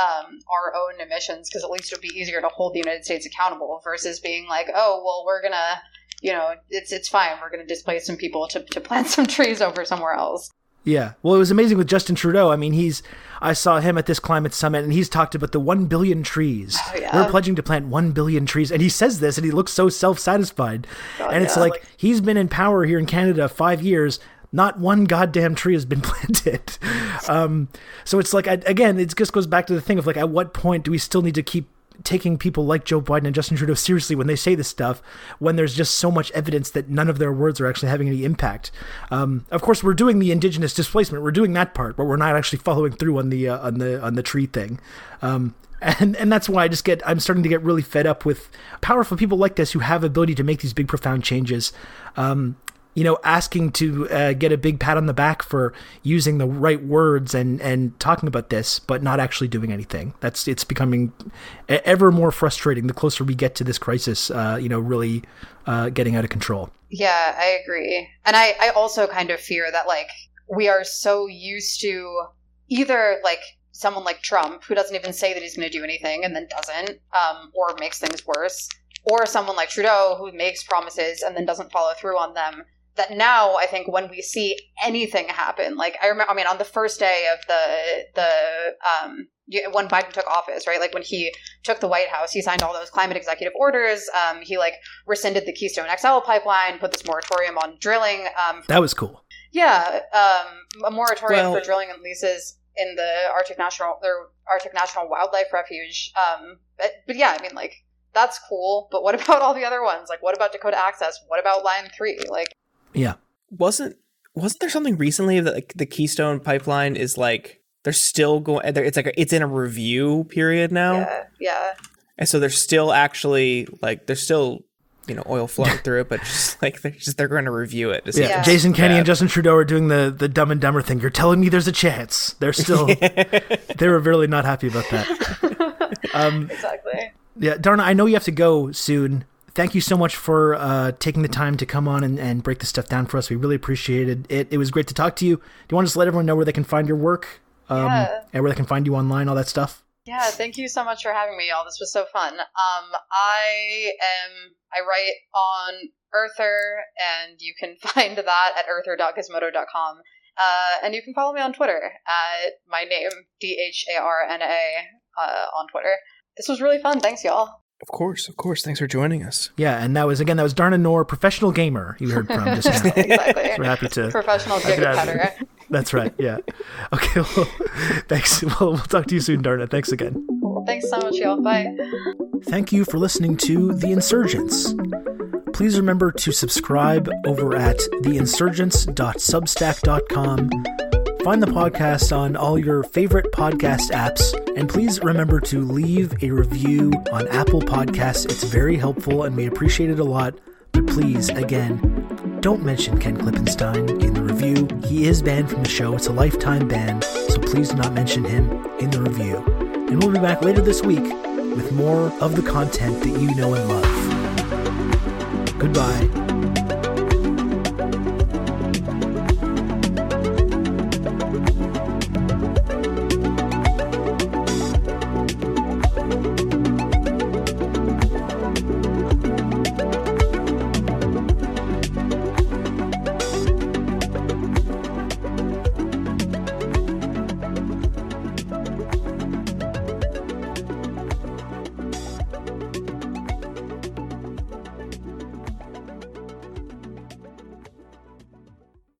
um, our own emissions because at least it would be easier to hold the United States accountable versus being like, oh, well, we're gonna you know, it's it's fine. We're going to displace some people to, to plant some trees over somewhere else. Yeah. Well, it was amazing with Justin Trudeau. I mean, he's I saw him at this climate summit and he's talked about the 1 billion trees. Oh, yeah. We're pledging to plant 1 billion trees and he says this and he looks so self-satisfied. God, and it's yeah, like, like- he's been in power here in Canada 5 years not one goddamn tree has been planted. Um, so it's like, I, again, it just goes back to the thing of like, at what point do we still need to keep taking people like Joe Biden and Justin Trudeau seriously when they say this stuff, when there's just so much evidence that none of their words are actually having any impact. Um, of course, we're doing the indigenous displacement, we're doing that part, but we're not actually following through on the uh, on the on the tree thing. Um, and and that's why I just get I'm starting to get really fed up with powerful people like this who have ability to make these big profound changes. Um, you know, asking to uh, get a big pat on the back for using the right words and and talking about this, but not actually doing anything. That's it's becoming ever more frustrating the closer we get to this crisis. Uh, you know, really uh, getting out of control. Yeah, I agree, and I I also kind of fear that like we are so used to either like someone like Trump who doesn't even say that he's going to do anything and then doesn't, um, or makes things worse, or someone like Trudeau who makes promises and then doesn't follow through on them that now I think when we see anything happen, like I remember, I mean, on the first day of the the um, when Biden took office, right? Like when he took the White House, he signed all those climate executive orders. Um, he like rescinded the Keystone XL pipeline, put this moratorium on drilling. Um, that was cool. Yeah, um, a moratorium well, for drilling and leases in the Arctic National their Arctic National Wildlife Refuge. Um, but, but yeah, I mean, like that's cool. But what about all the other ones? Like, what about Dakota Access? What about Line Three? Like, yeah. Wasn't wasn't there something recently that like the Keystone pipeline is like they're still going it's like a, it's in a review period now. Yeah. Yeah. And so they're still actually like they're still you know oil flowing through it, but just like they're just they're going to review it. yeah. yeah. Jason Kenney bad. and Justin Trudeau are doing the the Dumb and Dumber thing. You're telling me there's a chance. They're still they were really not happy about that. Um, exactly. Yeah, Dharna, I know you have to go soon thank you so much for uh, taking the time to come on and, and break this stuff down for us. We really appreciated it. It was great to talk to you. Do you want to just let everyone know where they can find your work um, yeah. and where they can find you online, all that stuff? Yeah, thank you so much for having me, y'all. This was so fun. Um, I am I write on Earther, and you can find that at earther.gizmodo.com. Uh, and you can follow me on Twitter at my name, D H A R N A, uh, on Twitter. This was really fun. Thanks, y'all. Of course, of course. Thanks for joining us. Yeah, and that was again that was Dharna Noor, professional gamer. You heard from just now. exactly. We're happy to professional giga That's right. Yeah. Okay. Well, thanks. Well, we'll talk to you soon, Dharna. Thanks again. Thanks so much, y'all. Bye. Thank you for listening to The Insurgents. Please remember to subscribe over at theinsurgents.substack.com Find the podcast on all your favorite podcast apps, and please remember to leave a review on Apple Podcasts. It's very helpful and we appreciate it a lot. But please, again, don't mention Ken Klippenstein in the review. He is banned from the show, it's a lifetime ban, so please do not mention him in the review. And we'll be back later this week with more of the content that you know and love. Goodbye.